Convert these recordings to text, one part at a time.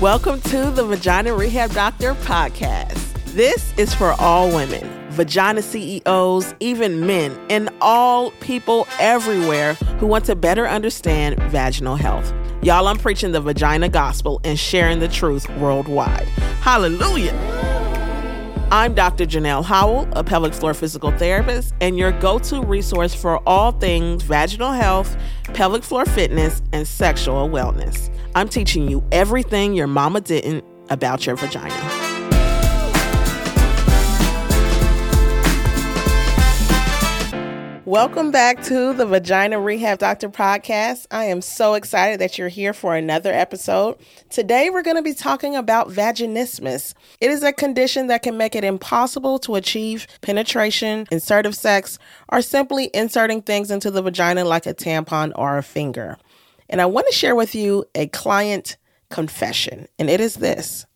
Welcome to the Vagina Rehab Doctor podcast. This is for all women, vagina CEOs, even men, and all people everywhere who want to better understand vaginal health. Y'all, I'm preaching the vagina gospel and sharing the truth worldwide. Hallelujah. I'm Dr. Janelle Howell, a pelvic floor physical therapist, and your go to resource for all things vaginal health, pelvic floor fitness, and sexual wellness. I'm teaching you everything your mama didn't about your vagina. Welcome back to the Vagina Rehab Doctor podcast. I am so excited that you're here for another episode. Today, we're going to be talking about vaginismus. It is a condition that can make it impossible to achieve penetration, insertive sex, or simply inserting things into the vagina like a tampon or a finger. And I want to share with you a client confession, and it is this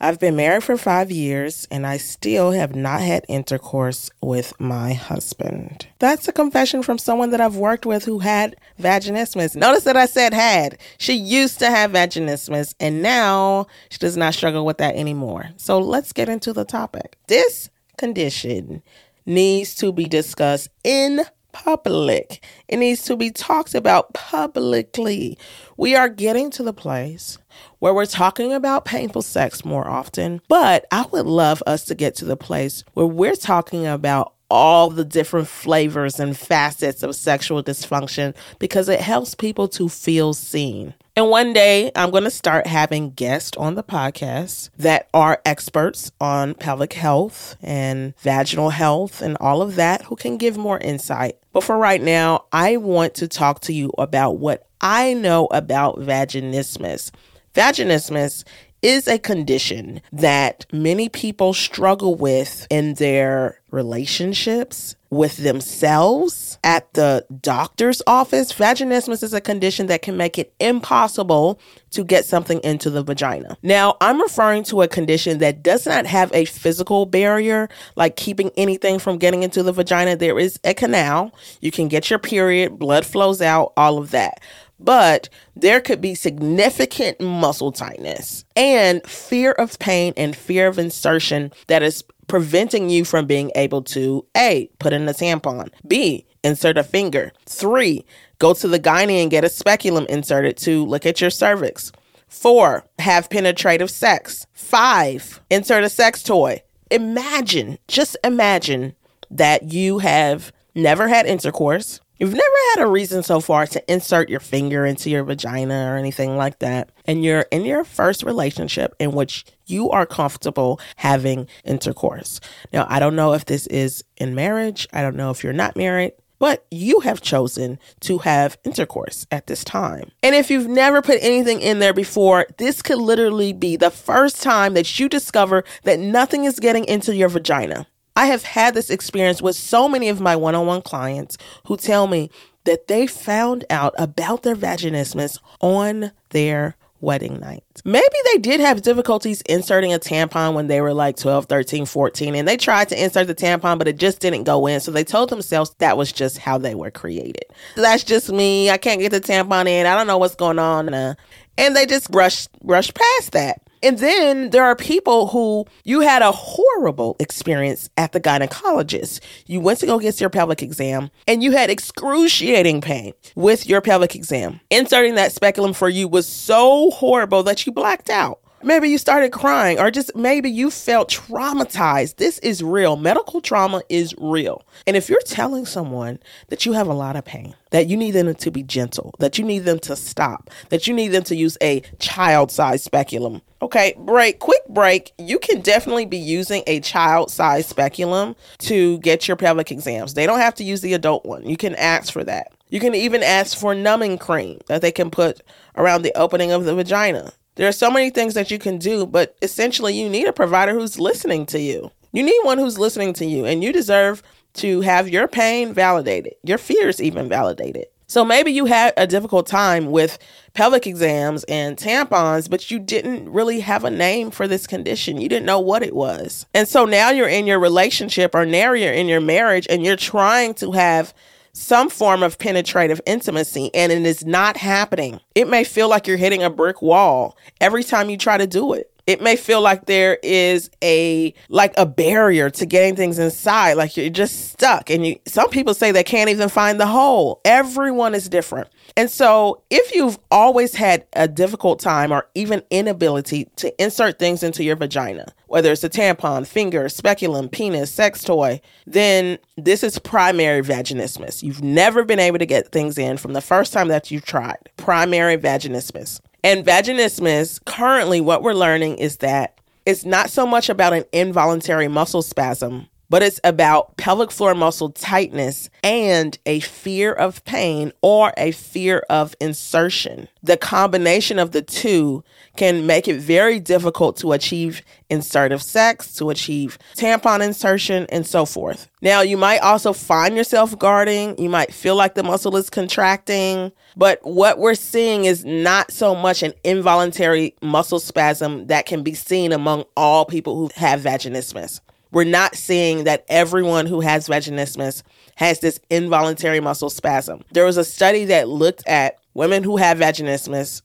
I've been married for five years and I still have not had intercourse with my husband. That's a confession from someone that I've worked with who had vaginismus. Notice that I said had. She used to have vaginismus and now she does not struggle with that anymore. So let's get into the topic. This condition needs to be discussed in public. It needs to be talked about publicly. We are getting to the place where we're talking about painful sex more often, but I would love us to get to the place where we're talking about all the different flavors and facets of sexual dysfunction because it helps people to feel seen. And one day I'm going to start having guests on the podcast that are experts on pelvic health and vaginal health and all of that who can give more insight. But for right now, I want to talk to you about what I know about vaginismus. Vaginismus is a condition that many people struggle with in their relationships, with themselves, at the doctor's office. Vaginismus is a condition that can make it impossible to get something into the vagina. Now, I'm referring to a condition that does not have a physical barrier, like keeping anything from getting into the vagina. There is a canal. You can get your period, blood flows out, all of that but there could be significant muscle tightness and fear of pain and fear of insertion that is preventing you from being able to A, put in a tampon, B, insert a finger, three, go to the gynae and get a speculum inserted to look at your cervix. Four, have penetrative sex. Five, insert a sex toy. Imagine, just imagine that you have never had intercourse, You've never had a reason so far to insert your finger into your vagina or anything like that. And you're in your first relationship in which you are comfortable having intercourse. Now, I don't know if this is in marriage. I don't know if you're not married but you have chosen to have intercourse at this time. And if you've never put anything in there before, this could literally be the first time that you discover that nothing is getting into your vagina. I have had this experience with so many of my one on one clients who tell me that they found out about their vaginismus on their wedding night. Maybe they did have difficulties inserting a tampon when they were like 12, 13, 14, and they tried to insert the tampon, but it just didn't go in. So they told themselves that was just how they were created. That's just me. I can't get the tampon in. I don't know what's going on. Uh, and they just rushed, rushed past that. And then there are people who you had a horrible experience at the gynecologist. You went to go get your pelvic exam and you had excruciating pain with your pelvic exam. Inserting that speculum for you was so horrible that you blacked out. Maybe you started crying, or just maybe you felt traumatized. This is real. Medical trauma is real. And if you're telling someone that you have a lot of pain, that you need them to be gentle, that you need them to stop, that you need them to use a child sized speculum. Okay, break, quick break. You can definitely be using a child sized speculum to get your pelvic exams. They don't have to use the adult one. You can ask for that. You can even ask for numbing cream that they can put around the opening of the vagina. There are so many things that you can do, but essentially, you need a provider who's listening to you. You need one who's listening to you, and you deserve to have your pain validated, your fears even validated. So maybe you had a difficult time with pelvic exams and tampons, but you didn't really have a name for this condition. You didn't know what it was. And so now you're in your relationship or now you're in your marriage and you're trying to have some form of penetrative intimacy and it is not happening. It may feel like you're hitting a brick wall every time you try to do it it may feel like there is a like a barrier to getting things inside like you're just stuck. And you some people say they can't even find the hole. Everyone is different. And so if you've always had a difficult time or even inability to insert things into your vagina whether it's a tampon finger speculum penis sex toy then this is primary vaginismus. You've never been able to get things in from the first time that you've tried. Primary vaginismus and vaginismus, currently, what we're learning is that it's not so much about an involuntary muscle spasm, but it's about pelvic floor muscle tightness and a fear of pain or a fear of insertion. The combination of the two can make it very difficult to achieve insertive sex, to achieve tampon insertion, and so forth. Now, you might also find yourself guarding. You might feel like the muscle is contracting. But what we're seeing is not so much an involuntary muscle spasm that can be seen among all people who have vaginismus. We're not seeing that everyone who has vaginismus has this involuntary muscle spasm. There was a study that looked at women who have vaginismus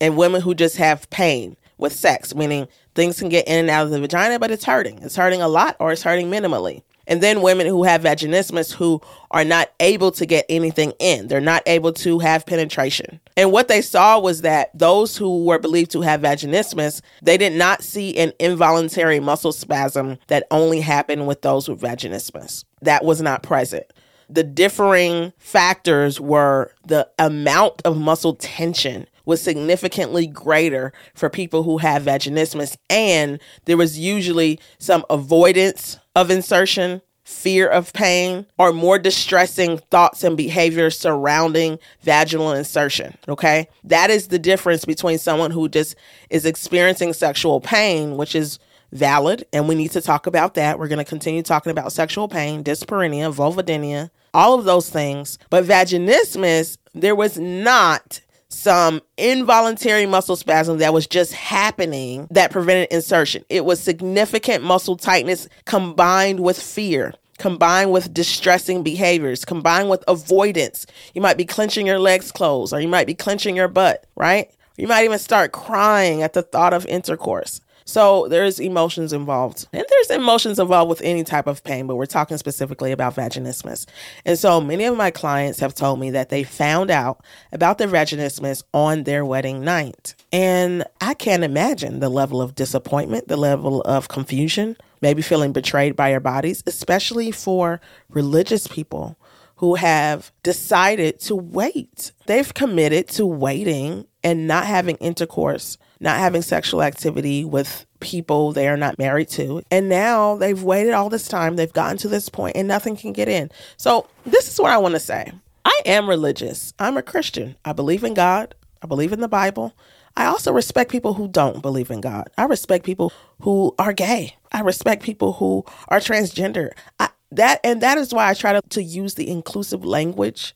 and women who just have pain with sex, meaning things can get in and out of the vagina, but it's hurting. It's hurting a lot or it's hurting minimally. And then women who have vaginismus who are not able to get anything in. They're not able to have penetration. And what they saw was that those who were believed to have vaginismus, they did not see an involuntary muscle spasm that only happened with those with vaginismus. That was not present. The differing factors were the amount of muscle tension was significantly greater for people who have vaginismus and there was usually some avoidance of insertion, fear of pain, or more distressing thoughts and behaviors surrounding vaginal insertion. Okay. That is the difference between someone who just is experiencing sexual pain, which is valid, and we need to talk about that. We're going to continue talking about sexual pain, dyspareunia, vulvodynia, all of those things. But vaginismus, there was not some involuntary muscle spasm that was just happening that prevented insertion. It was significant muscle tightness combined with fear, combined with distressing behaviors, combined with avoidance. You might be clenching your legs closed, or you might be clenching your butt, right? You might even start crying at the thought of intercourse. So there's emotions involved. And there's emotions involved with any type of pain, but we're talking specifically about vaginismus. And so many of my clients have told me that they found out about their vaginismus on their wedding night. And I can't imagine the level of disappointment, the level of confusion, maybe feeling betrayed by your bodies, especially for religious people who have decided to wait. They've committed to waiting and not having intercourse not having sexual activity with people they are not married to. And now they've waited all this time, they've gotten to this point, and nothing can get in. So, this is what I want to say I am religious, I'm a Christian. I believe in God, I believe in the Bible. I also respect people who don't believe in God. I respect people who are gay. I respect people who are transgender. I, that and that is why I try to, to use the inclusive language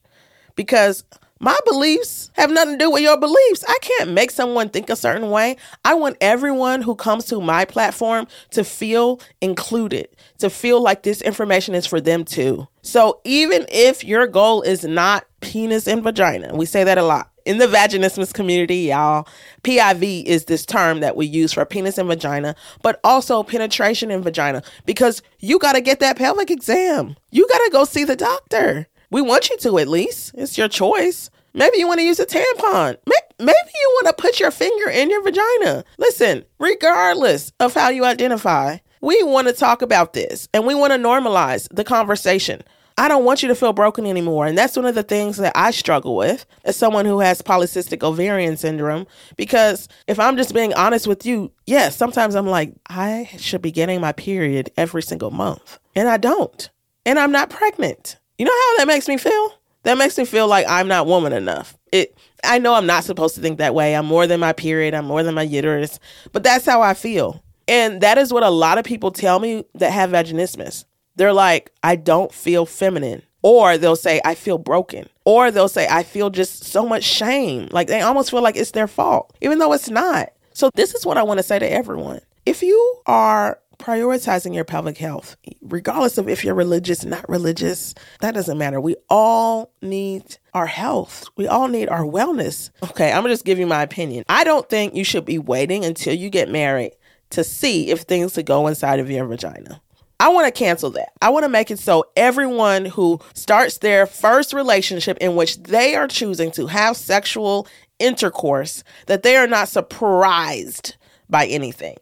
because my beliefs have nothing to do with your beliefs. I can't make someone think a certain way. I want everyone who comes to my platform to feel included, to feel like this information is for them too. So even if your goal is not penis and vagina, we say that a lot. In the vaginismus community, y'all, PIV is this term that we use for penis and vagina, but also penetration and vagina because you got to get that pelvic exam. You got to go see the doctor. We want you to at least. It's your choice. Maybe you want to use a tampon. Maybe you want to put your finger in your vagina. Listen, regardless of how you identify, we want to talk about this and we want to normalize the conversation. I don't want you to feel broken anymore. And that's one of the things that I struggle with as someone who has polycystic ovarian syndrome. Because if I'm just being honest with you, yes, sometimes I'm like, I should be getting my period every single month. And I don't. And I'm not pregnant. You know how that makes me feel? That makes me feel like I'm not woman enough. It I know I'm not supposed to think that way. I'm more than my period, I'm more than my uterus, but that's how I feel. And that is what a lot of people tell me that have vaginismus. They're like, I don't feel feminine. Or they'll say, I feel broken. Or they'll say, I feel just so much shame. Like they almost feel like it's their fault, even though it's not. So, this is what I want to say to everyone. If you are prioritizing your pelvic health, regardless of if you're religious, not religious, that doesn't matter. We all need our health. We all need our wellness. Okay, I'm gonna just give you my opinion. I don't think you should be waiting until you get married to see if things could go inside of your vagina. I want to cancel that. I want to make it so everyone who starts their first relationship in which they are choosing to have sexual intercourse that they are not surprised by anything.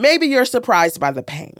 Maybe you're surprised by the pain.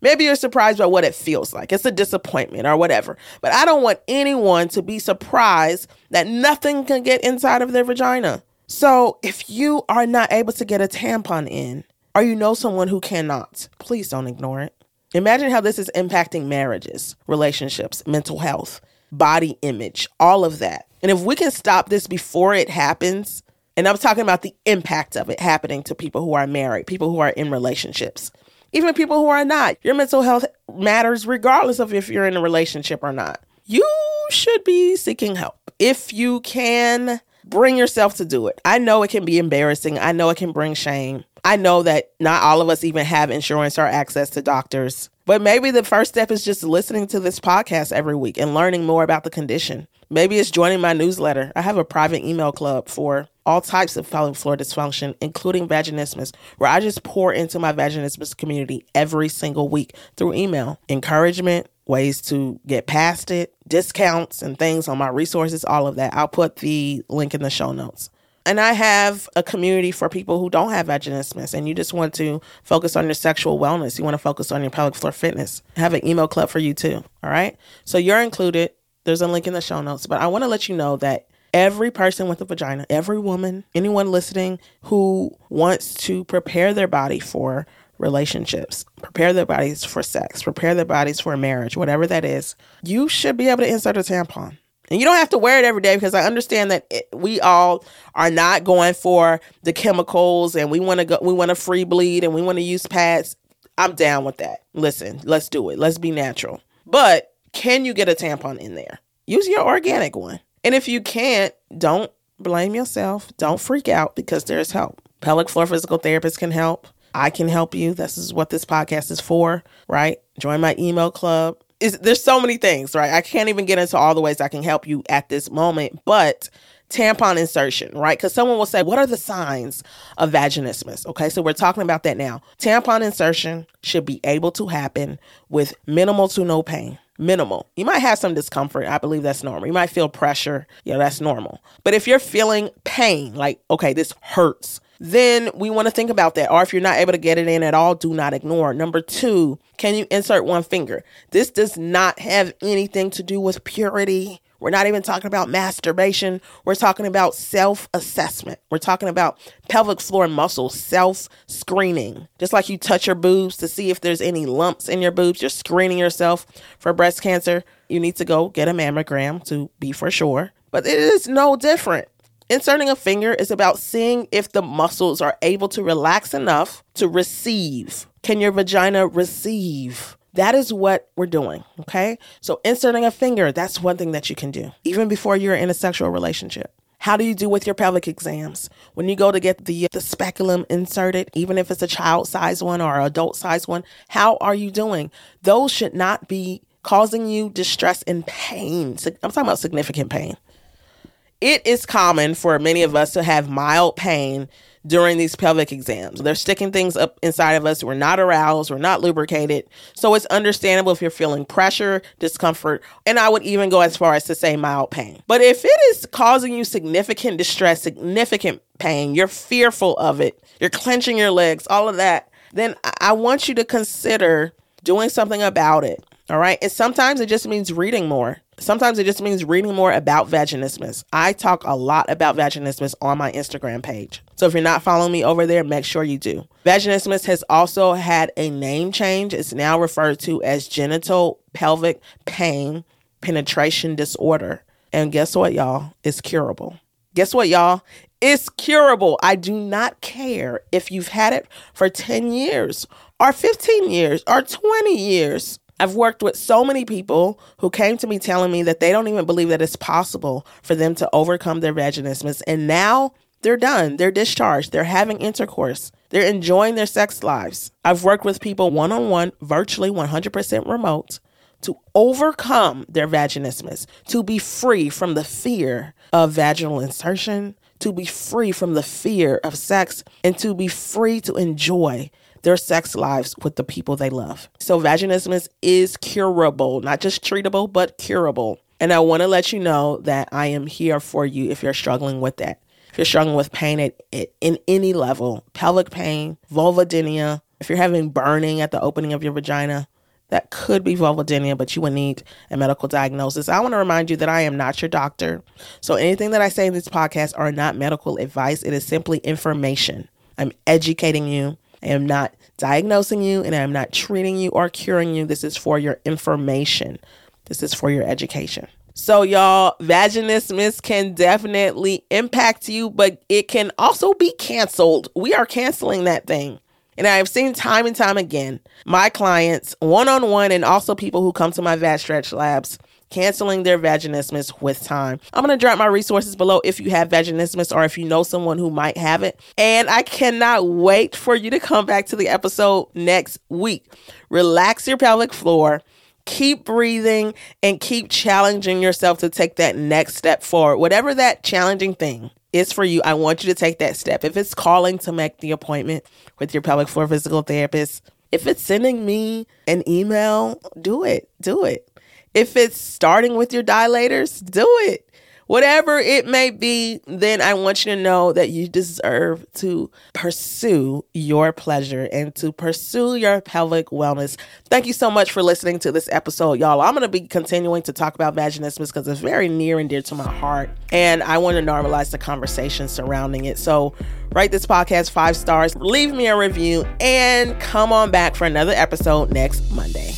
Maybe you're surprised by what it feels like. It's a disappointment or whatever. But I don't want anyone to be surprised that nothing can get inside of their vagina. So if you are not able to get a tampon in, or you know someone who cannot, please don't ignore it. Imagine how this is impacting marriages, relationships, mental health, body image, all of that. And if we can stop this before it happens, and I'm talking about the impact of it happening to people who are married, people who are in relationships, even people who are not. Your mental health matters regardless of if you're in a relationship or not. You should be seeking help if you can bring yourself to do it. I know it can be embarrassing, I know it can bring shame. I know that not all of us even have insurance or access to doctors. But maybe the first step is just listening to this podcast every week and learning more about the condition. Maybe it's joining my newsletter. I have a private email club for all types of pelvic floor dysfunction, including vaginismus, where I just pour into my vaginismus community every single week through email. Encouragement, ways to get past it, discounts and things on my resources, all of that. I'll put the link in the show notes. And I have a community for people who don't have vaginismus and you just want to focus on your sexual wellness. You want to focus on your pelvic floor fitness. I have an email club for you too. All right. So you're included. There's a link in the show notes. But I want to let you know that every person with a vagina, every woman, anyone listening who wants to prepare their body for relationships, prepare their bodies for sex, prepare their bodies for marriage, whatever that is, you should be able to insert a tampon. And you don't have to wear it every day because I understand that it, we all are not going for the chemicals and we want to go we want to free bleed and we want to use pads. I'm down with that. Listen, let's do it. Let's be natural. But can you get a tampon in there? Use your organic one. And if you can't, don't blame yourself. Don't freak out because there's help. Pelvic floor physical therapists can help. I can help you. This is what this podcast is for, right? Join my email club is there's so many things, right? I can't even get into all the ways I can help you at this moment, but tampon insertion, right? Because someone will say, What are the signs of vaginismus? Okay, so we're talking about that now. Tampon insertion should be able to happen with minimal to no pain. Minimal. You might have some discomfort. I believe that's normal. You might feel pressure. Yeah, that's normal. But if you're feeling pain, like, okay, this hurts, then we want to think about that. Or if you're not able to get it in at all, do not ignore. Number two, can you insert one finger? This does not have anything to do with purity. We're not even talking about masturbation. We're talking about self assessment. We're talking about pelvic floor muscle self screening. Just like you touch your boobs to see if there's any lumps in your boobs, you're screening yourself for breast cancer. You need to go get a mammogram to be for sure. But it is no different. Inserting a finger is about seeing if the muscles are able to relax enough to receive. Can your vagina receive? That is what we're doing. Okay. So, inserting a finger, that's one thing that you can do, even before you're in a sexual relationship. How do you do with your pelvic exams? When you go to get the, the speculum inserted, even if it's a child size one or adult size one, how are you doing? Those should not be causing you distress and pain. I'm talking about significant pain it is common for many of us to have mild pain during these pelvic exams. They're sticking things up inside of us. We're not aroused, we're not lubricated. So it's understandable if you're feeling pressure, discomfort, and I would even go as far as to say mild pain. But if it is causing you significant distress, significant pain, you're fearful of it, you're clenching your legs, all of that, then I want you to consider doing something about it. All right. And sometimes it just means reading more. Sometimes it just means reading more about vaginismus. I talk a lot about vaginismus on my Instagram page. So if you're not following me over there, make sure you do. Vaginismus has also had a name change. It's now referred to as genital pelvic pain penetration disorder. And guess what, y'all? It's curable. Guess what, y'all? It's curable. I do not care if you've had it for 10 years or 15 years or 20 years. I've worked with so many people who came to me telling me that they don't even believe that it's possible for them to overcome their vaginismus. And now they're done. They're discharged. They're having intercourse. They're enjoying their sex lives. I've worked with people one on one, virtually 100% remote, to overcome their vaginismus, to be free from the fear of vaginal insertion, to be free from the fear of sex, and to be free to enjoy their sex lives with the people they love. So, vaginismus is curable, not just treatable, but curable. And I want to let you know that I am here for you if you're struggling with that. If you're struggling with pain at, at in any level, pelvic pain, vulvodynia, if you're having burning at the opening of your vagina, that could be vulvodynia, but you would need a medical diagnosis. I want to remind you that I am not your doctor. So anything that I say in this podcast are not medical advice. It is simply information. I'm educating you. I am not diagnosing you and I am not treating you or curing you. This is for your information. This is for your education. So, y'all, vaginismus can definitely impact you, but it can also be canceled. We are canceling that thing. And I've seen time and time again my clients, one on one, and also people who come to my Vag Stretch Labs, canceling their vaginismus with time. I'm going to drop my resources below if you have vaginismus or if you know someone who might have it. And I cannot wait for you to come back to the episode next week. Relax your pelvic floor. Keep breathing and keep challenging yourself to take that next step forward. Whatever that challenging thing is for you, I want you to take that step. If it's calling to make the appointment with your pelvic floor physical therapist, if it's sending me an email, do it. Do it. If it's starting with your dilators, do it whatever it may be, then I want you to know that you deserve to pursue your pleasure and to pursue your pelvic wellness. Thank you so much for listening to this episode, y'all. I'm going to be continuing to talk about vaginismus because it's very near and dear to my heart, and I want to normalize the conversation surrounding it. So, rate this podcast five stars, leave me a review, and come on back for another episode next Monday.